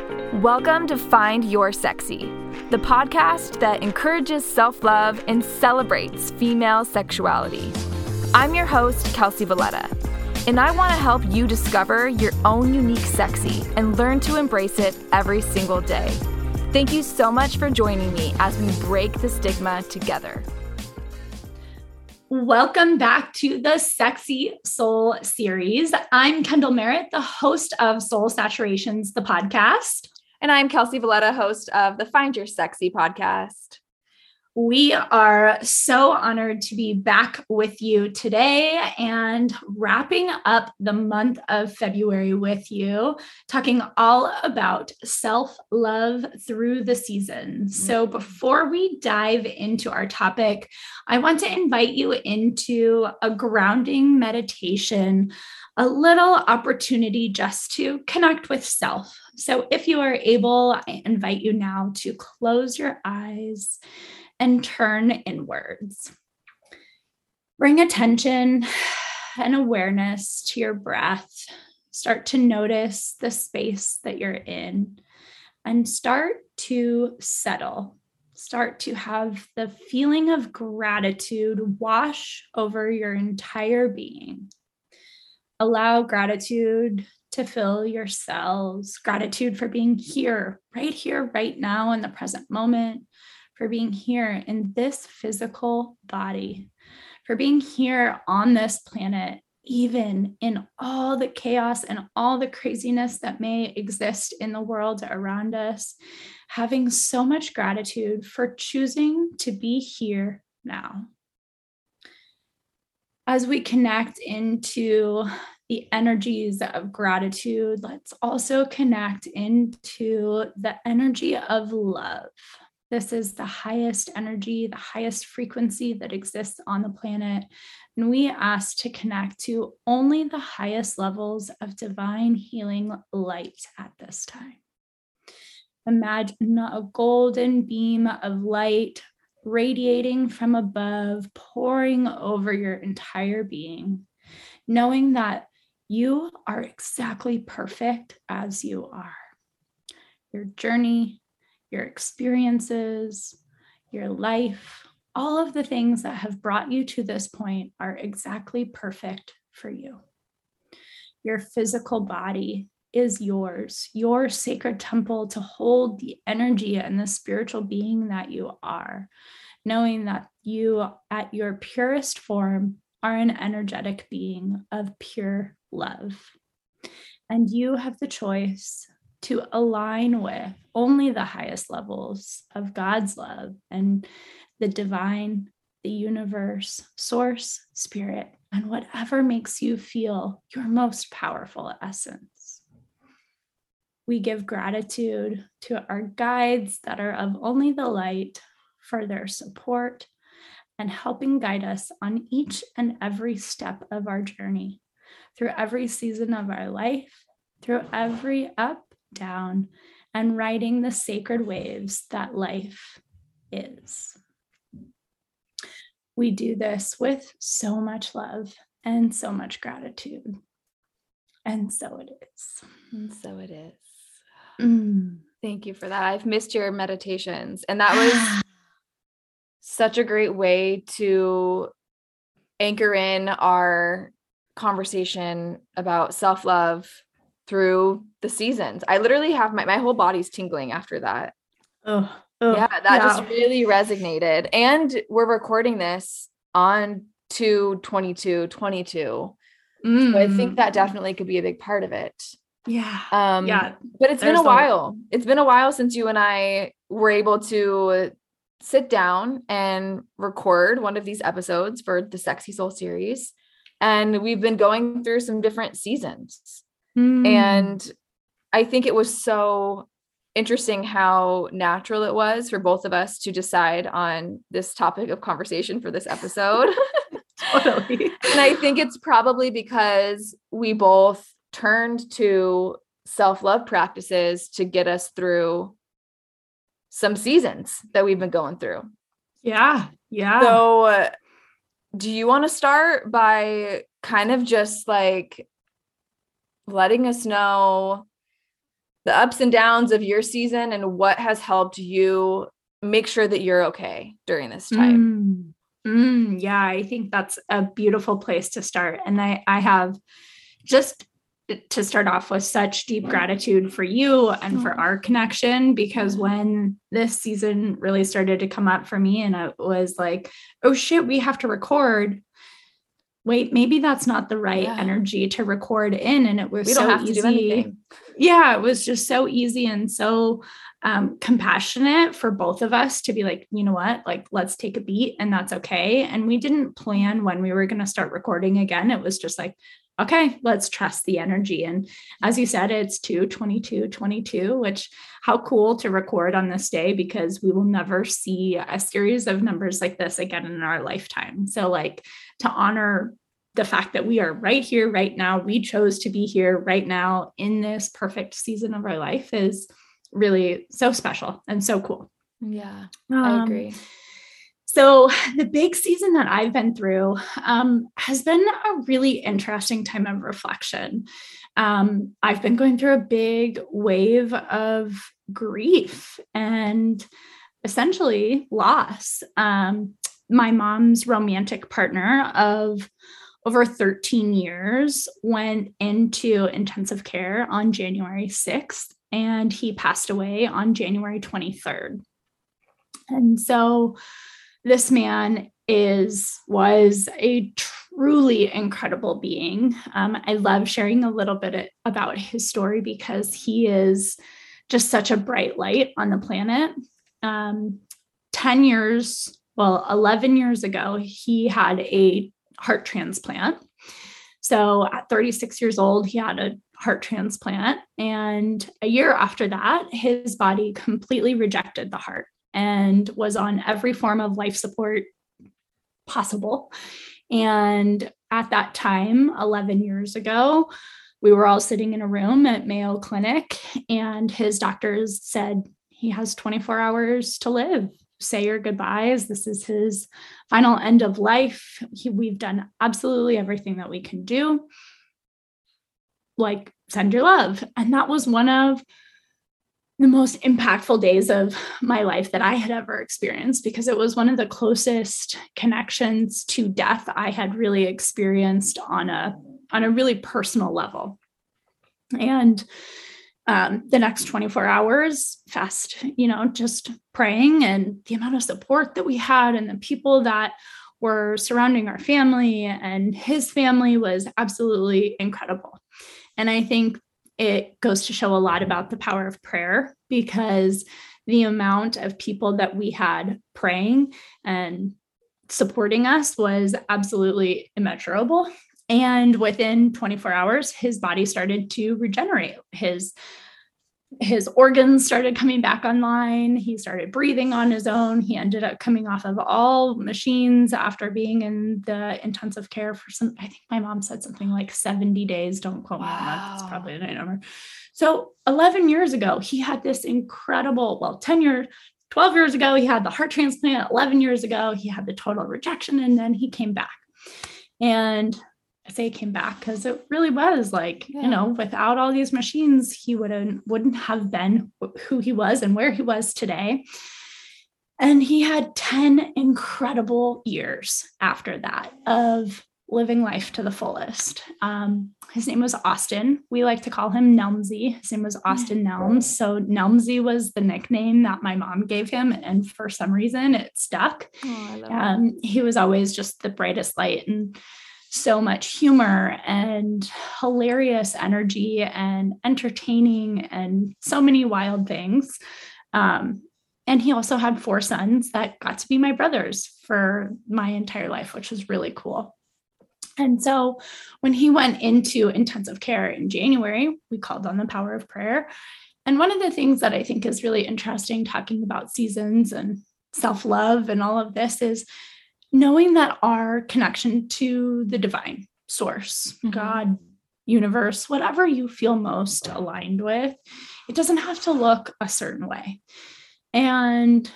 Welcome to Find Your Sexy, the podcast that encourages self love and celebrates female sexuality. I'm your host, Kelsey Valletta, and I want to help you discover your own unique sexy and learn to embrace it every single day. Thank you so much for joining me as we break the stigma together. Welcome back to the Sexy Soul series. I'm Kendall Merritt, the host of Soul Saturations, the podcast. And I'm Kelsey Valletta, host of the Find Your Sexy podcast. We are so honored to be back with you today and wrapping up the month of February with you, talking all about self love through the seasons. So, mm-hmm. before we dive into our topic, I want to invite you into a grounding meditation, a little opportunity just to connect with self. So, if you are able, I invite you now to close your eyes and turn inwards. Bring attention and awareness to your breath. Start to notice the space that you're in and start to settle. Start to have the feeling of gratitude wash over your entire being. Allow gratitude to fill your cells, gratitude for being here, right here, right now, in the present moment, for being here in this physical body, for being here on this planet, even in all the chaos and all the craziness that may exist in the world around us, having so much gratitude for choosing to be here now. As we connect into the energies of gratitude, let's also connect into the energy of love. This is the highest energy, the highest frequency that exists on the planet. And we ask to connect to only the highest levels of divine healing light at this time. Imagine a golden beam of light radiating from above, pouring over your entire being, knowing that you are exactly perfect as you are. Your journey, your experiences, your life, all of the things that have brought you to this point are exactly perfect for you. Your physical body is yours, your sacred temple to hold the energy and the spiritual being that you are, knowing that you, at your purest form, are an energetic being of pure love. And you have the choice to align with only the highest levels of God's love and the divine, the universe, source, spirit, and whatever makes you feel your most powerful essence. We give gratitude to our guides that are of only the light for their support and helping guide us on each and every step of our journey, through every season of our life, through every up down and riding the sacred waves that life is. We do this with so much love and so much gratitude. And so it is. And so it is. Mm. Thank you for that. I've missed your meditations. And that was such a great way to anchor in our conversation about self love through the seasons. I literally have my, my whole body's tingling after that. Oh, oh yeah, that yeah. just really resonated. And we're recording this on 2 22 22. Mm. So I think that mm. definitely could be a big part of it. Yeah. Um, yeah. But it's There's been a while. It's been a while since you and I were able to sit down and record one of these episodes for the Sexy Soul series. And we've been going through some different seasons. Mm. And I think it was so interesting how natural it was for both of us to decide on this topic of conversation for this episode. totally. and I think it's probably because we both turned to self love practices to get us through some seasons that we've been going through. Yeah. Yeah. So, uh, do you want to start by kind of just like letting us know the ups and downs of your season and what has helped you make sure that you're okay during this time. Mm, mm, yeah, I think that's a beautiful place to start. And I, I have just to start off with such deep gratitude for you and for our connection because when this season really started to come up for me and it was like oh shit we have to record wait maybe that's not the right yeah. energy to record in and it was we so easy. yeah it was just so easy and so um, compassionate for both of us to be like you know what? Like let's take a beat and that's okay. And we didn't plan when we were going to start recording again. It was just like okay, let's trust the energy. And as you said, it's 2 22 22, which how cool to record on this day because we will never see a series of numbers like this again in our lifetime. So, like to honor the fact that we are right here, right now, we chose to be here right now in this perfect season of our life is really so special and so cool. Yeah, um, I agree. So, the big season that I've been through um, has been a really interesting time of reflection. Um, I've been going through a big wave of grief and essentially loss. Um, my mom's romantic partner of over 13 years went into intensive care on January 6th, and he passed away on January 23rd. And so, this man is was a truly incredible being. Um, I love sharing a little bit about his story because he is just such a bright light on the planet. Um, 10 years, well, 11 years ago, he had a heart transplant. So at 36 years old, he had a heart transplant. And a year after that, his body completely rejected the heart and was on every form of life support possible. And at that time, 11 years ago, we were all sitting in a room at Mayo Clinic, and his doctors said he has 24 hours to live. Say your goodbyes. This is his final end of life. He, we've done absolutely everything that we can do. Like, send your love. And that was one of the most impactful days of my life that I had ever experienced because it was one of the closest connections to death I had really experienced on a on a really personal level. And um, the next 24 hours, fast, you know, just praying and the amount of support that we had and the people that were surrounding our family and his family was absolutely incredible. And I think it goes to show a lot about the power of prayer because the amount of people that we had praying and supporting us was absolutely immeasurable. And within 24 hours, his body started to regenerate. His his organs started coming back online. He started breathing on his own. He ended up coming off of all machines after being in the intensive care for some, I think my mom said something like 70 days. Don't quote wow. me on that. That's probably the number. So 11 years ago, he had this incredible, well, 10 years, 12 years ago, he had the heart transplant. 11 years ago, he had the total rejection. And then he came back. And Say came back because it really was like, yeah. you know, without all these machines, he wouldn't wouldn't have been who he was and where he was today. And he had 10 incredible years after that of living life to the fullest. Um, his name was Austin. We like to call him Nelmsy. His name was Austin Nelms. So Nelmsy was the nickname that my mom gave him. And for some reason, it stuck. Oh, um, he was always just the brightest light. And so much humor and hilarious energy and entertaining and so many wild things. Um, and he also had four sons that got to be my brothers for my entire life, which was really cool. And so when he went into intensive care in January, we called on the power of prayer. And one of the things that I think is really interesting talking about seasons and self love and all of this is knowing that our connection to the divine source, mm-hmm. God, universe, whatever you feel most aligned with, it doesn't have to look a certain way. And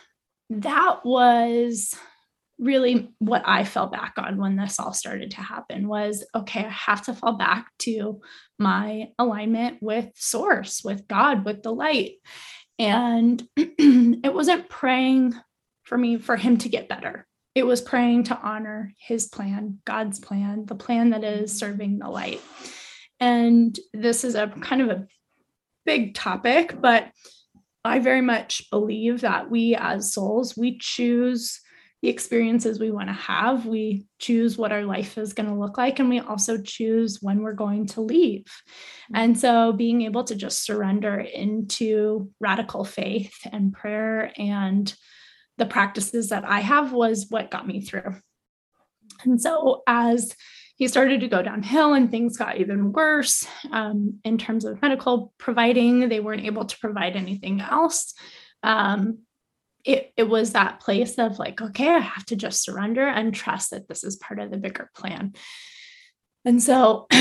that was really what I fell back on when this all started to happen was okay, I have to fall back to my alignment with source, with God, with the light. And it wasn't praying for me for him to get better. It was praying to honor his plan, God's plan, the plan that is serving the light. And this is a kind of a big topic, but I very much believe that we as souls, we choose the experiences we want to have. We choose what our life is going to look like, and we also choose when we're going to leave. Mm-hmm. And so, being able to just surrender into radical faith and prayer and the practices that I have was what got me through. And so, as he started to go downhill and things got even worse um, in terms of medical providing, they weren't able to provide anything else. Um, it, it was that place of like, okay, I have to just surrender and trust that this is part of the bigger plan. And so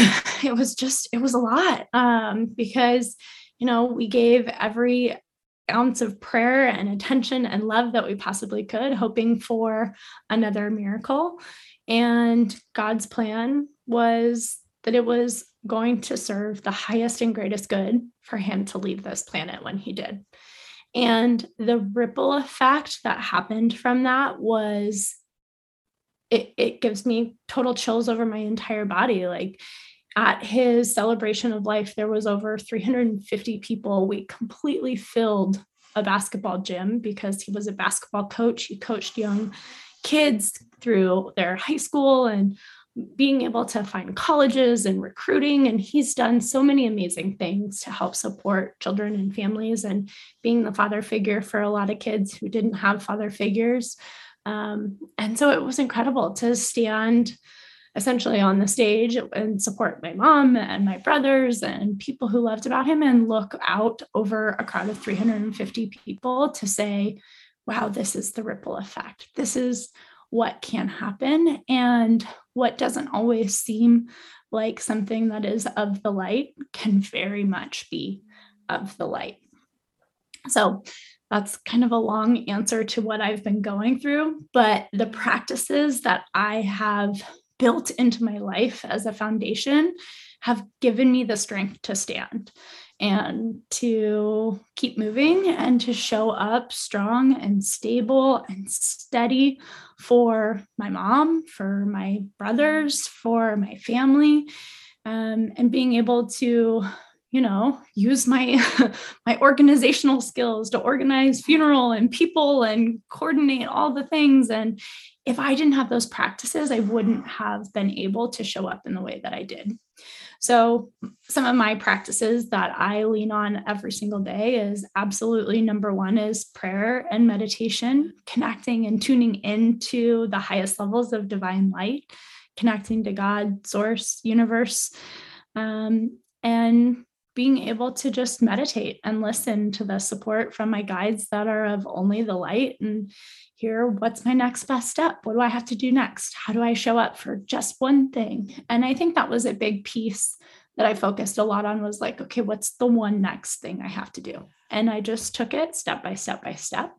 it was just, it was a lot um, because, you know, we gave every ounce of prayer and attention and love that we possibly could, hoping for another miracle. And God's plan was that it was going to serve the highest and greatest good for him to leave this planet when he did. And the ripple effect that happened from that was it, it gives me total chills over my entire body. Like at his celebration of life, there was over 350 people. We completely filled a basketball gym because he was a basketball coach. He coached young kids through their high school and being able to find colleges and recruiting. And he's done so many amazing things to help support children and families and being the father figure for a lot of kids who didn't have father figures. Um, and so it was incredible to stand essentially on the stage and support my mom and my brothers and people who loved about him and look out over a crowd of 350 people to say, wow, this is the ripple effect. This is what can happen. And what doesn't always seem like something that is of the light can very much be of the light. So that's kind of a long answer to what I've been going through. But the practices that I have built into my life as a foundation have given me the strength to stand and to keep moving and to show up strong and stable and steady for my mom, for my brothers, for my family, um, and being able to you know use my my organizational skills to organize funeral and people and coordinate all the things. And if i didn't have those practices i wouldn't have been able to show up in the way that i did. So, some of my practices that I lean on every single day is absolutely number one is prayer and meditation, connecting and tuning into the highest levels of divine light, connecting to God, source, universe, um, and being able to just meditate and listen to the support from my guides that are of only the light and hear what's my next best step? What do I have to do next? How do I show up for just one thing? And I think that was a big piece that I focused a lot on was like, okay, what's the one next thing I have to do? And I just took it step by step by step.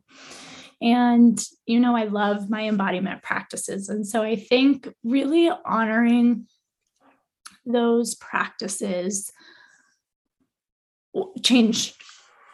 And, you know, I love my embodiment practices. And so I think really honoring those practices changed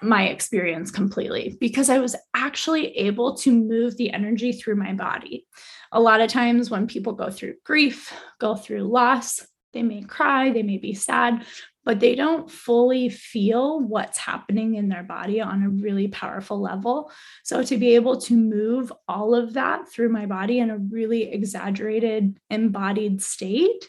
my experience completely because I was actually able to move the energy through my body. A lot of times when people go through grief, go through loss, they may cry, they may be sad, but they don't fully feel what's happening in their body on a really powerful level. So, to be able to move all of that through my body in a really exaggerated, embodied state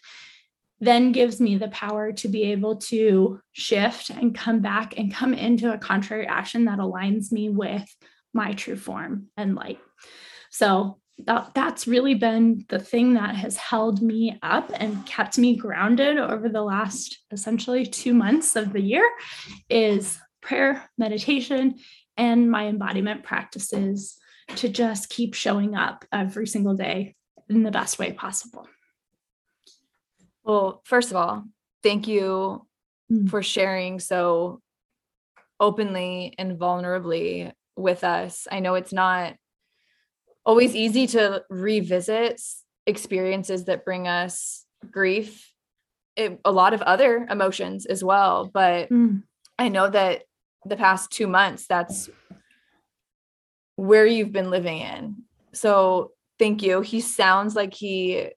then gives me the power to be able to shift and come back and come into a contrary action that aligns me with my true form and light. So that, that's really been the thing that has held me up and kept me grounded over the last essentially two months of the year is prayer, meditation, and my embodiment practices to just keep showing up every single day in the best way possible. Well, first of all, thank you mm. for sharing so openly and vulnerably with us. I know it's not always easy to revisit experiences that bring us grief, it, a lot of other emotions as well. But mm. I know that the past two months, that's where you've been living in. So thank you. He sounds like he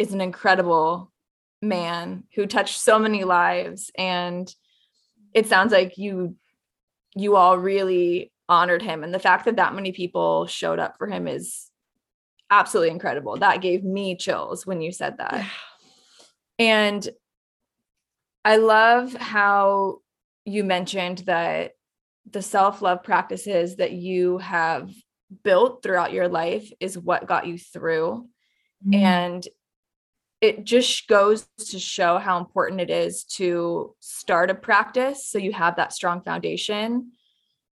is an incredible man who touched so many lives. And it sounds like you you all really honored him. And the fact that that many people showed up for him is absolutely incredible. That gave me chills when you said that. And i love how you mentioned that the self-love practices that you have built throughout your life is what got you through. Mm. and it just goes to show how important it is to start a practice so you have that strong foundation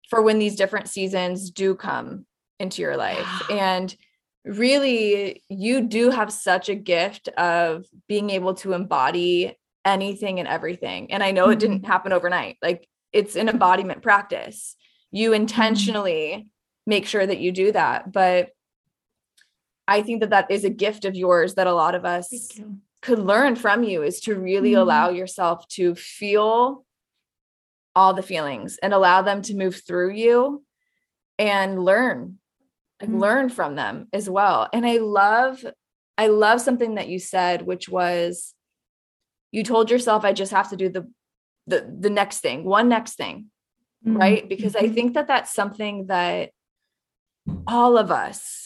for when these different seasons do come into your life and really you do have such a gift of being able to embody anything and everything and i know mm-hmm. it didn't happen overnight like it's an embodiment practice you mm-hmm. intentionally mm-hmm. make sure that you do that but I think that that is a gift of yours that a lot of us could learn from you is to really mm-hmm. allow yourself to feel all the feelings and allow them to move through you and learn like mm-hmm. learn from them as well and i love i love something that you said which was you told yourself i just have to do the the the next thing one next thing mm-hmm. right because i mm-hmm. think that that's something that all of us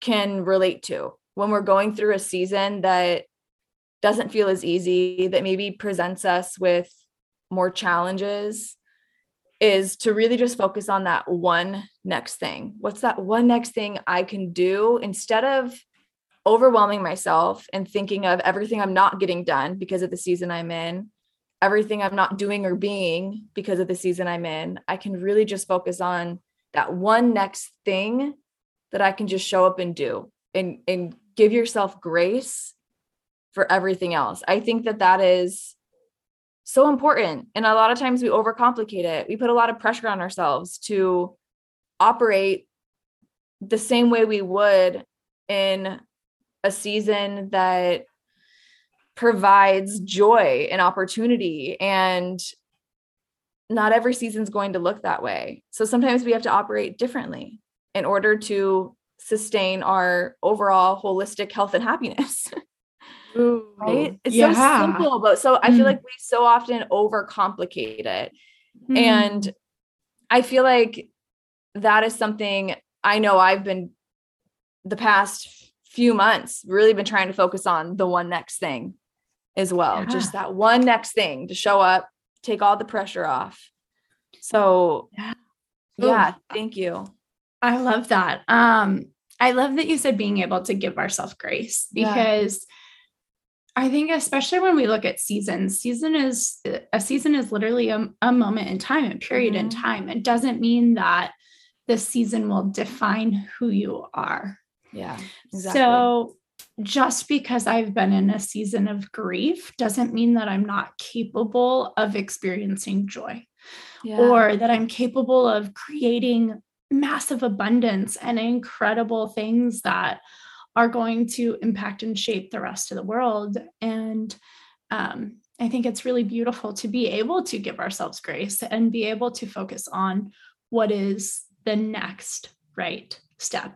can relate to when we're going through a season that doesn't feel as easy, that maybe presents us with more challenges, is to really just focus on that one next thing. What's that one next thing I can do instead of overwhelming myself and thinking of everything I'm not getting done because of the season I'm in, everything I'm not doing or being because of the season I'm in? I can really just focus on that one next thing that I can just show up and do and and give yourself grace for everything else. I think that that is so important. And a lot of times we overcomplicate it. We put a lot of pressure on ourselves to operate the same way we would in a season that provides joy and opportunity and not every season's going to look that way. So sometimes we have to operate differently in order to sustain our overall holistic health and happiness. Ooh, right? It's yeah. so simple, but so I feel mm. like we so often overcomplicate it. Mm. And I feel like that is something I know I've been the past few months really been trying to focus on the one next thing as well. Yeah. Just that one next thing to show up, take all the pressure off. So yeah, yeah thank you. I love that. Um, I love that you said being able to give ourselves grace because yeah. I think especially when we look at seasons, season is a season is literally a, a moment in time, a period mm-hmm. in time. It doesn't mean that the season will define who you are. Yeah. Exactly. So just because I've been in a season of grief doesn't mean that I'm not capable of experiencing joy yeah. or that I'm capable of creating massive abundance and incredible things that are going to impact and shape the rest of the world. And um, I think it's really beautiful to be able to give ourselves grace and be able to focus on what is the next right step.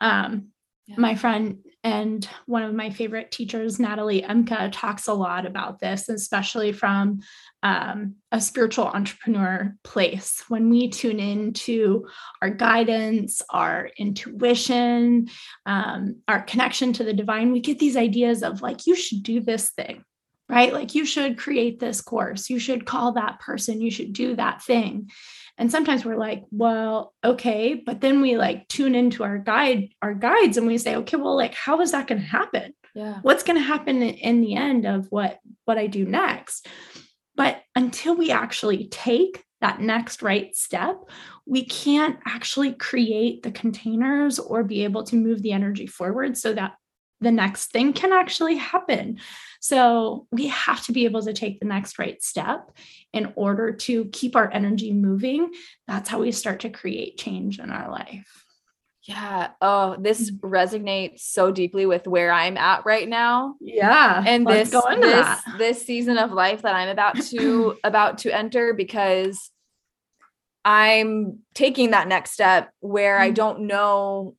Um, yeah. My friend and one of my favorite teachers, Natalie Emka, talks a lot about this, especially from um, a spiritual entrepreneur place. When we tune into our guidance, our intuition, um, our connection to the divine, we get these ideas of like, you should do this thing, right? Like, you should create this course, you should call that person, you should do that thing. And sometimes we're like, well, okay, but then we like tune into our guide, our guides, and we say, okay, well, like, how is that going to happen? Yeah. What's going to happen in the end of what what I do next? But until we actually take that next right step, we can't actually create the containers or be able to move the energy forward so that the next thing can actually happen. So we have to be able to take the next right step in order to keep our energy moving. That's how we start to create change in our life. Yeah. Oh, this resonates so deeply with where I'm at right now. Yeah. And this this that. this season of life that I'm about to about to enter because I'm taking that next step where I mm. don't know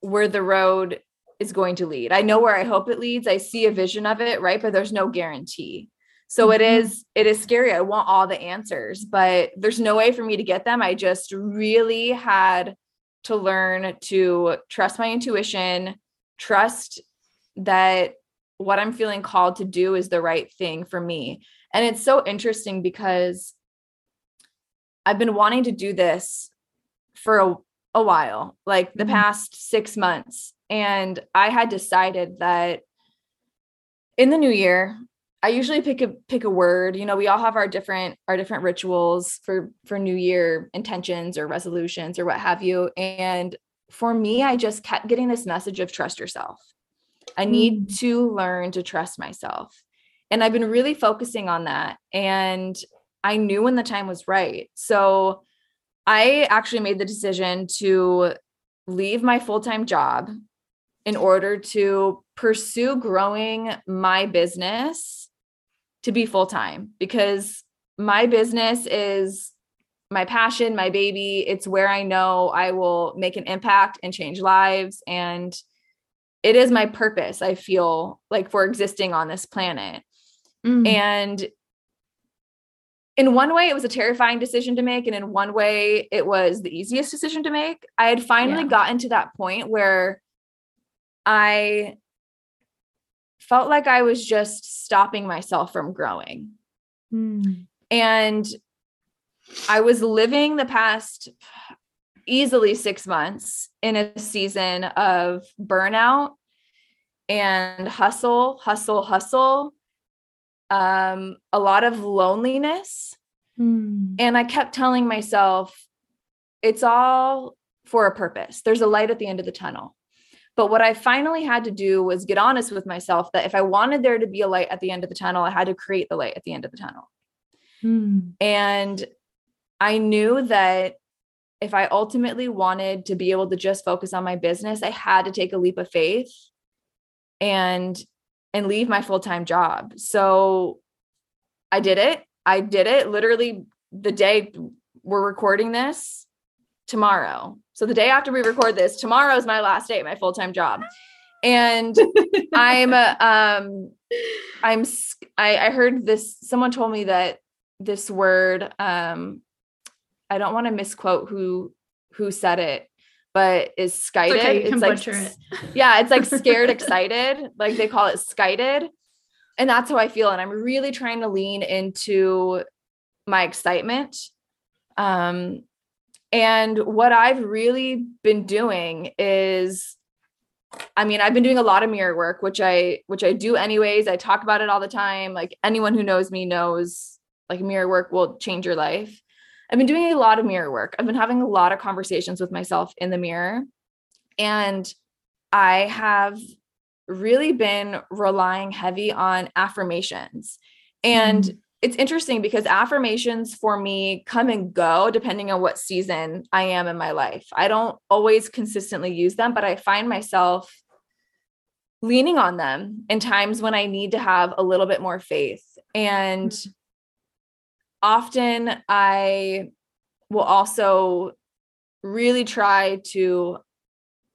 where the road is going to lead. I know where I hope it leads. I see a vision of it, right? But there's no guarantee. So mm-hmm. it is it is scary. I want all the answers, but there's no way for me to get them. I just really had to learn to trust my intuition, trust that what I'm feeling called to do is the right thing for me. And it's so interesting because I've been wanting to do this for a, a while, like the mm-hmm. past six months. And I had decided that in the new year, I usually pick a pick a word. You know, we all have our different our different rituals for for new year intentions or resolutions or what have you. And for me, I just kept getting this message of trust yourself. I need mm. to learn to trust myself. And I've been really focusing on that and I knew when the time was right. So I actually made the decision to leave my full-time job in order to pursue growing my business to be full time because my business is my passion, my baby. It's where I know I will make an impact and change lives. And it is my purpose, I feel like, for existing on this planet. Mm. And in one way, it was a terrifying decision to make. And in one way, it was the easiest decision to make. I had finally yeah. gotten to that point where I felt like I was just stopping myself from growing. Mm. And I was living the past easily six months in a season of burnout and hustle, hustle, hustle, um, a lot of loneliness. Mm. And I kept telling myself, it's all for a purpose. There's a light at the end of the tunnel. But what I finally had to do was get honest with myself that if I wanted there to be a light at the end of the tunnel, I had to create the light at the end of the tunnel. Hmm. And I knew that if I ultimately wanted to be able to just focus on my business, I had to take a leap of faith and and leave my full-time job. So I did it. I did it literally the day we're recording this tomorrow. So the day after we record this, tomorrow is my last day at my full-time job. And I'm um I'm I, I heard this someone told me that this word um I don't want to misquote who who said it, but is skited. It's, okay, it's like it. yeah, it's like scared excited. Like they call it skited. And that's how I feel. And I'm really trying to lean into my excitement. Um, and what I've really been doing is I mean, I've been doing a lot of mirror work, which I which I do anyways. I talk about it all the time. Like anyone who knows me knows like mirror work will change your life. I've been doing a lot of mirror work. I've been having a lot of conversations with myself in the mirror. And I have really been relying heavy on affirmations. And mm it's interesting because affirmations for me come and go depending on what season I am in my life. I don't always consistently use them, but I find myself leaning on them in times when I need to have a little bit more faith. And mm-hmm. often I will also really try to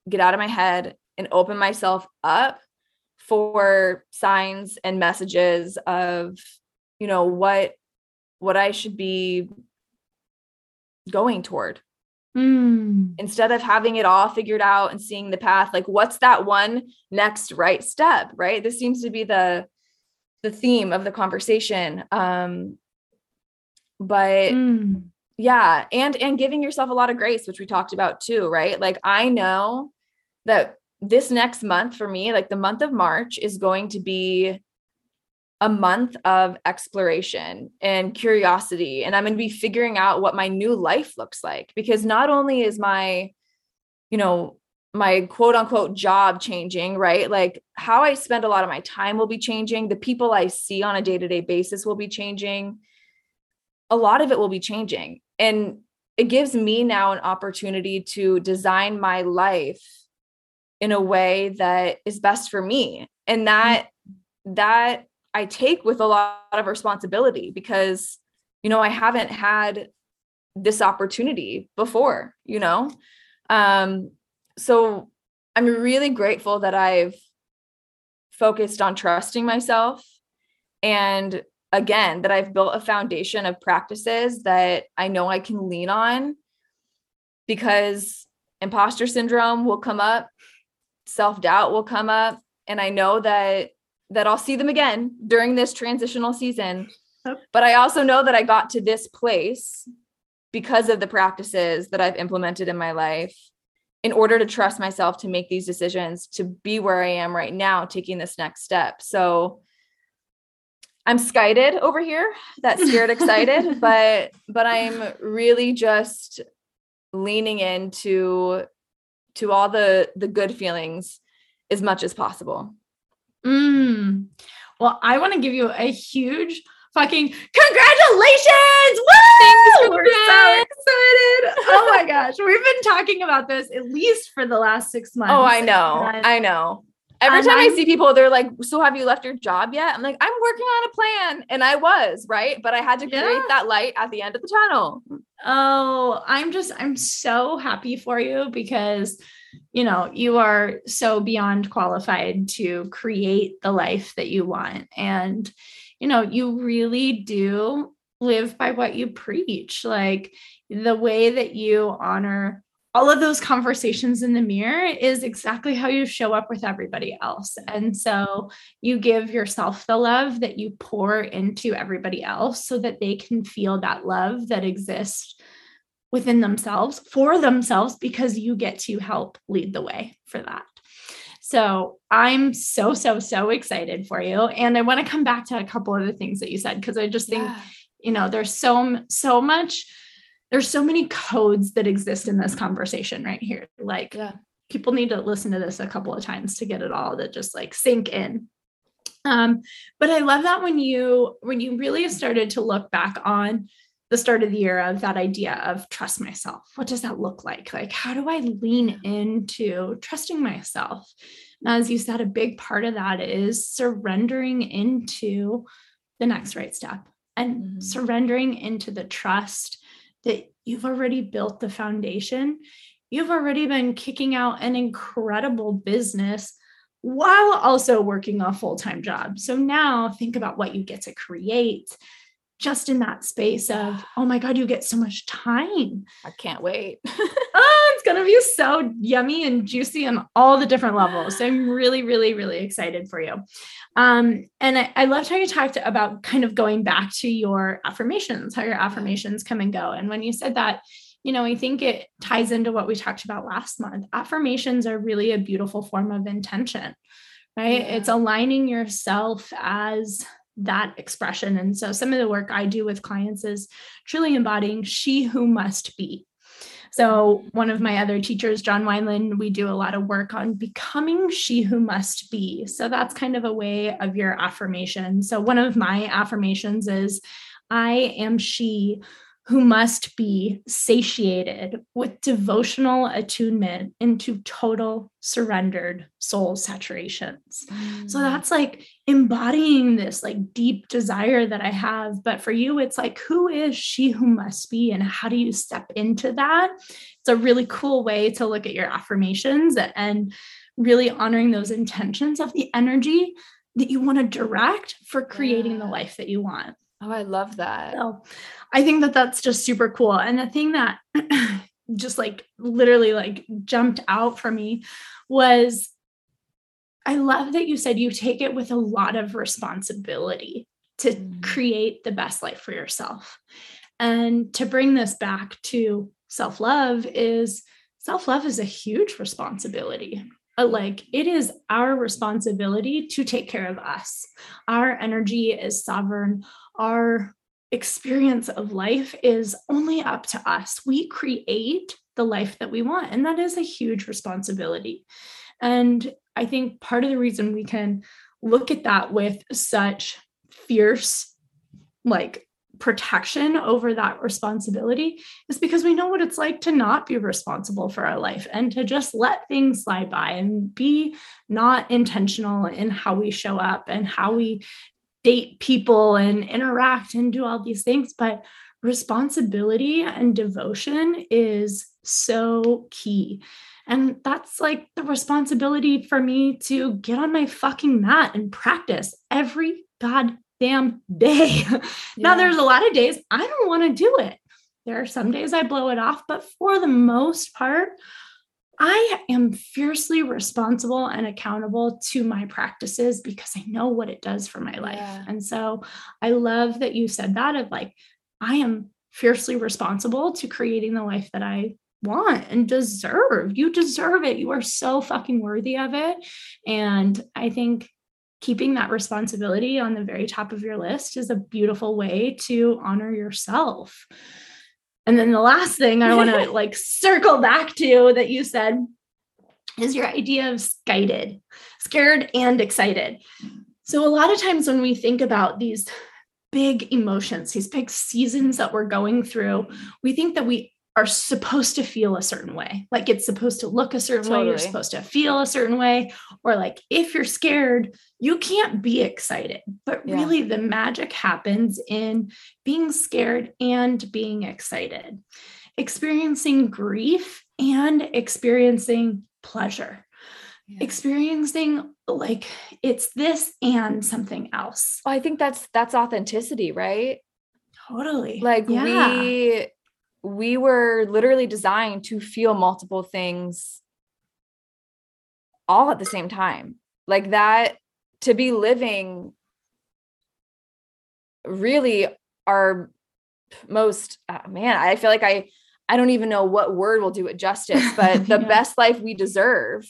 get out of my head and open myself up for signs and messages of you know what what i should be going toward mm. instead of having it all figured out and seeing the path like what's that one next right step right this seems to be the the theme of the conversation um but mm. yeah and and giving yourself a lot of grace which we talked about too right like i know that this next month for me like the month of march is going to be a month of exploration and curiosity and i'm going to be figuring out what my new life looks like because not only is my you know my quote unquote job changing right? Like how i spend a lot of my time will be changing the people i see on a day-to-day basis will be changing a lot of it will be changing. And it gives me now an opportunity to design my life in a way that is best for me and that mm-hmm. that I take with a lot of responsibility because you know I haven't had this opportunity before you know? Um so I'm really grateful that I've focused on trusting myself and again that I've built a foundation of practices that I know I can lean on because imposter syndrome will come up, self-doubt will come up, and I know that that I'll see them again during this transitional season. But I also know that I got to this place because of the practices that I've implemented in my life in order to trust myself to make these decisions to be where I am right now taking this next step. So I'm skited over here, that scared excited, but but I'm really just leaning into to all the the good feelings as much as possible. Mm. Well, I want to give you a huge fucking congratulations! Woo! We're so excited. Oh my gosh. We've been talking about this at least for the last six months. Oh, I know. I know. Every and time I'm, i see people, they're like, So have you left your job yet? I'm like, I'm working on a plan. And I was, right? But I had to create yeah. that light at the end of the tunnel. Oh, I'm just, I'm so happy for you because, you know, you are so beyond qualified to create the life that you want. And, you know, you really do live by what you preach. Like the way that you honor all of those conversations in the mirror is exactly how you show up with everybody else. And so you give yourself the love that you pour into everybody else so that they can feel that love that exists within themselves for themselves because you get to help lead the way for that. So I'm so, so, so excited for you. And I want to come back to a couple of the things that you said because I just think, yeah. you know, there's so, so much there's so many codes that exist in this conversation right here. Like yeah. people need to listen to this a couple of times to get it all to just like sink in. Um, but I love that when you when you really started to look back on the start of the year of that idea of trust myself. What does that look like? Like, how do I lean into trusting myself? And as you said, a big part of that is surrendering into the next right step and mm-hmm. surrendering into the trust that you've already built the foundation. You've already been kicking out an incredible business while also working a full time job. So now think about what you get to create just in that space of, oh my God, you get so much time. I can't wait. oh, it's going to be so yummy and juicy on all the different levels. So I'm really, really, really excited for you. Um, and I, I loved how you talked about kind of going back to your affirmations, how your affirmations come and go. And when you said that, you know, I think it ties into what we talked about last month. Affirmations are really a beautiful form of intention, right? Yeah. It's aligning yourself as that expression. And so some of the work I do with clients is truly embodying she who must be. So, one of my other teachers, John Wineland, we do a lot of work on becoming she who must be. So, that's kind of a way of your affirmation. So, one of my affirmations is I am she who must be satiated with devotional attunement into total surrendered soul saturations. Mm. So that's like embodying this like deep desire that I have. But for you, it's like, who is she who must be? And how do you step into that? It's a really cool way to look at your affirmations and really honoring those intentions of the energy that you want to direct for creating yeah. the life that you want. Oh, I love that. So I think that that's just super cool. And the thing that just like literally like jumped out for me was I love that you said you take it with a lot of responsibility to mm. create the best life for yourself. And to bring this back to self love is self love is a huge responsibility. But like it is our responsibility to take care of us. Our energy is sovereign our experience of life is only up to us. We create the life that we want, and that is a huge responsibility. And I think part of the reason we can look at that with such fierce, like protection over that responsibility is because we know what it's like to not be responsible for our life and to just let things slide by and be not intentional in how we show up and how we date people and interact and do all these things. But responsibility and devotion is so key. And that's like the responsibility for me to get on my fucking mat and practice every goddamn day. Yeah. now, there's a lot of days I don't want to do it. There are some days I blow it off, but for the most part, I am fiercely responsible and accountable to my practices because I know what it does for my life. Yeah. And so I love that you said that of like, I am fiercely responsible to creating the life that I want and deserve. You deserve it. You are so fucking worthy of it. And I think keeping that responsibility on the very top of your list is a beautiful way to honor yourself. And then the last thing I want to like circle back to that you said is your idea of skited, scared and excited. So a lot of times when we think about these big emotions, these big seasons that we're going through, we think that we are supposed to feel a certain way. Like it's supposed to look a certain totally. way, you're supposed to feel a certain way. Or like if you're scared, you can't be excited. But yeah. really, the magic happens in being scared and being excited, experiencing grief and experiencing pleasure. Yeah. experiencing like it's this and something else. Well, I think that's that's authenticity, right? Totally. Like yeah. we we were literally designed to feel multiple things all at the same time. Like that to be living really our most uh, man, I feel like I I don't even know what word will do it justice, but the yeah. best life we deserve,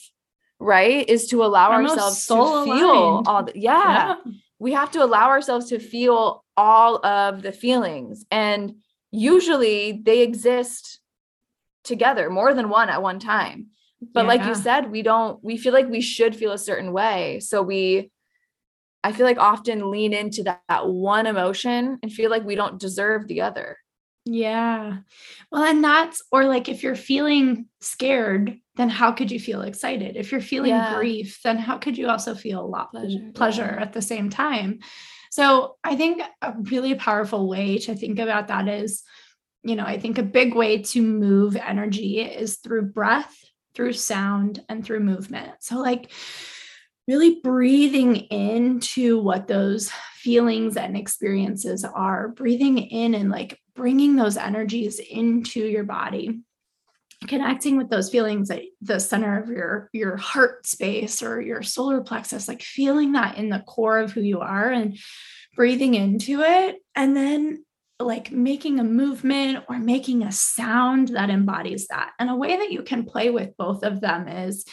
right, is to allow our ourselves to feel all the, yeah. yeah. We have to allow ourselves to feel all of the feelings and usually they exist together, more than one at one time. But yeah. like you said, we don't, we feel like we should feel a certain way. So we, I feel like often lean into that, that one emotion and feel like we don't deserve the other. Yeah. Well, and that's, or like if you're feeling scared, then how could you feel excited? If you're feeling yeah. grief, then how could you also feel a lot pleasure, pleasure yeah. at the same time? So I think a really powerful way to think about that is, you know, I think a big way to move energy is through breath, through sound, and through movement. So, like, really breathing into what those feelings and experiences are, breathing in and like bringing those energies into your body connecting with those feelings at the center of your your heart space or your solar plexus like feeling that in the core of who you are and breathing into it and then like making a movement or making a sound that embodies that. And a way that you can play with both of them is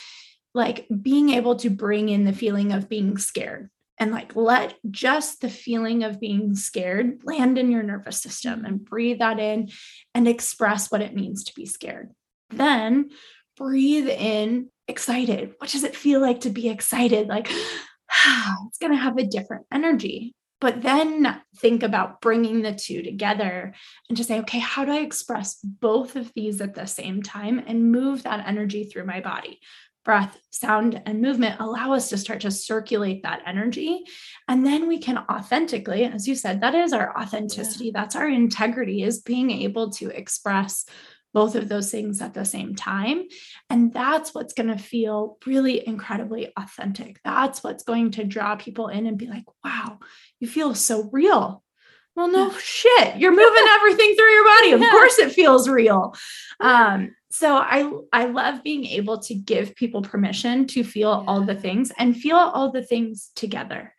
like being able to bring in the feeling of being scared and like let just the feeling of being scared land in your nervous system and breathe that in and express what it means to be scared then breathe in excited. What does it feel like to be excited? Like, it's going to have a different energy. But then think about bringing the two together and to say, okay, how do I express both of these at the same time and move that energy through my body? Breath, sound, and movement allow us to start to circulate that energy. And then we can authentically, as you said, that is our authenticity, yeah. that's our integrity, is being able to express both of those things at the same time. And that's what's going to feel really incredibly authentic. That's what's going to draw people in and be like, wow, you feel so real. Well, no shit, you're moving everything through your body. Of yeah. course it feels real. Um, so I I love being able to give people permission to feel yeah. all the things and feel all the things together.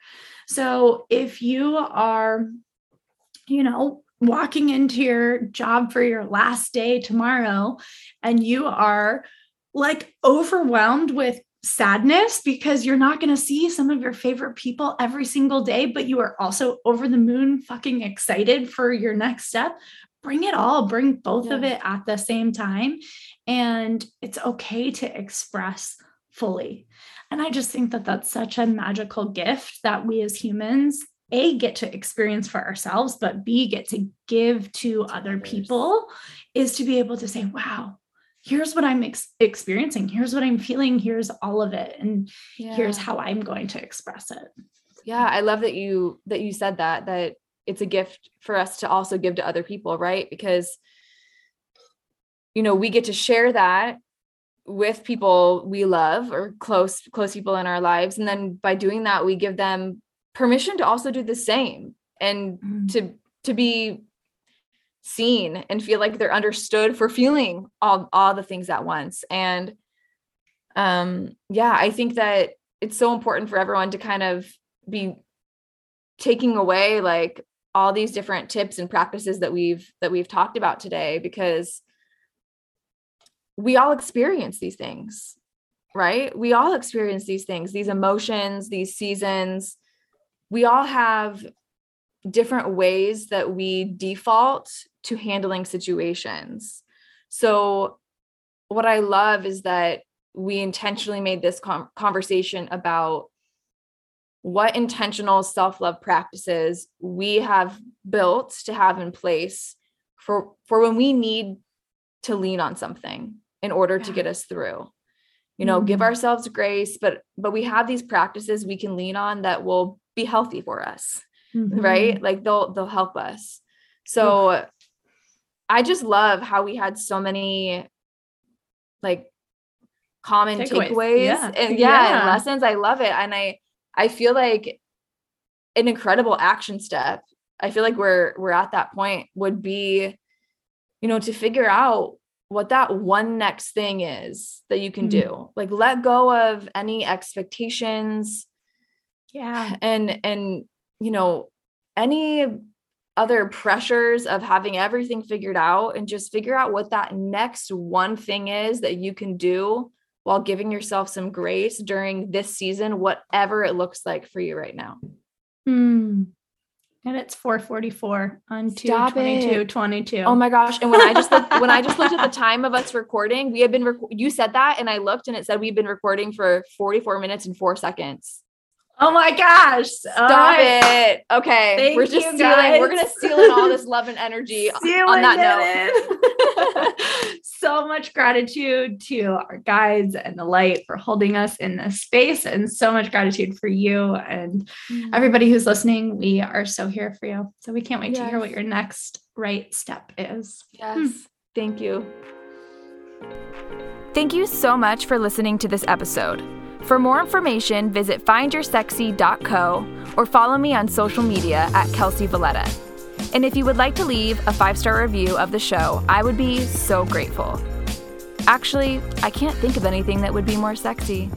So if you are you know walking into your job for your last day tomorrow and you are like overwhelmed with sadness because you're not going to see some of your favorite people every single day, but you are also over the moon fucking excited for your next step. Bring it all, bring both yeah. of it at the same time. And it's okay to express fully. And I just think that that's such a magical gift that we as humans a get to experience for ourselves but b get to give to other people is to be able to say wow here's what i'm ex- experiencing. Here's what i'm feeling. Here's all of it. And yeah. here's how i'm going to express it. Yeah i love that you that you said that that it's a gift for us to also give to other people right? Because you know we get to share that with people we love or close close people in our lives. And then by doing that we give them permission to also do the same and mm. to to be seen and feel like they're understood for feeling all all the things at once. And um yeah i think that it's so important for everyone to kind of be taking away like all these different tips and practices that we've that we've talked about today because we all experience these things right? We all experience these things these emotions these seasons we all have different ways that we default to handling situations. So, what I love is that we intentionally made this com- conversation about what intentional self love practices we have built to have in place for for when we need to lean on something in order yeah. to get us through you know mm-hmm. give ourselves grace but but we have these practices we can lean on that will be healthy for us mm-hmm. right? Like they'll they'll help us. So i just love how we had so many like common takeaways, takeaways yeah. and yeah, yeah. and lessons. I love it. And i i feel like an incredible action step i feel like we're we're at that point would be you know to figure out what that one next thing is that you can mm-hmm. do. Like let go of any expectations yeah and and you know any other pressures of having everything figured out and just figure out what that next one thing is that you can do while giving yourself some grace during this season whatever it looks like for you right now mm. And it's 444 on 222 22. Oh my gosh. And when I just looked, when I just looked at the time of us recording, we had been rec- you said that and I looked and it said we've been recording for 44 minutes and 4 seconds. Oh my gosh. Stop right. it. Okay. Thank we're just stealing. We're gonna steal in all this love and energy on that note. so much gratitude to our guides and the light for holding us in this space, and so much gratitude for you and mm. everybody who's listening. We are so here for you. So we can't wait yes. to hear what your next right step is. Yes. Hmm. Thank you. Thank you so much for listening to this episode. For more information, visit findyoursexy.co or follow me on social media at Kelsey Valletta. And if you would like to leave a five star review of the show, I would be so grateful. Actually, I can't think of anything that would be more sexy.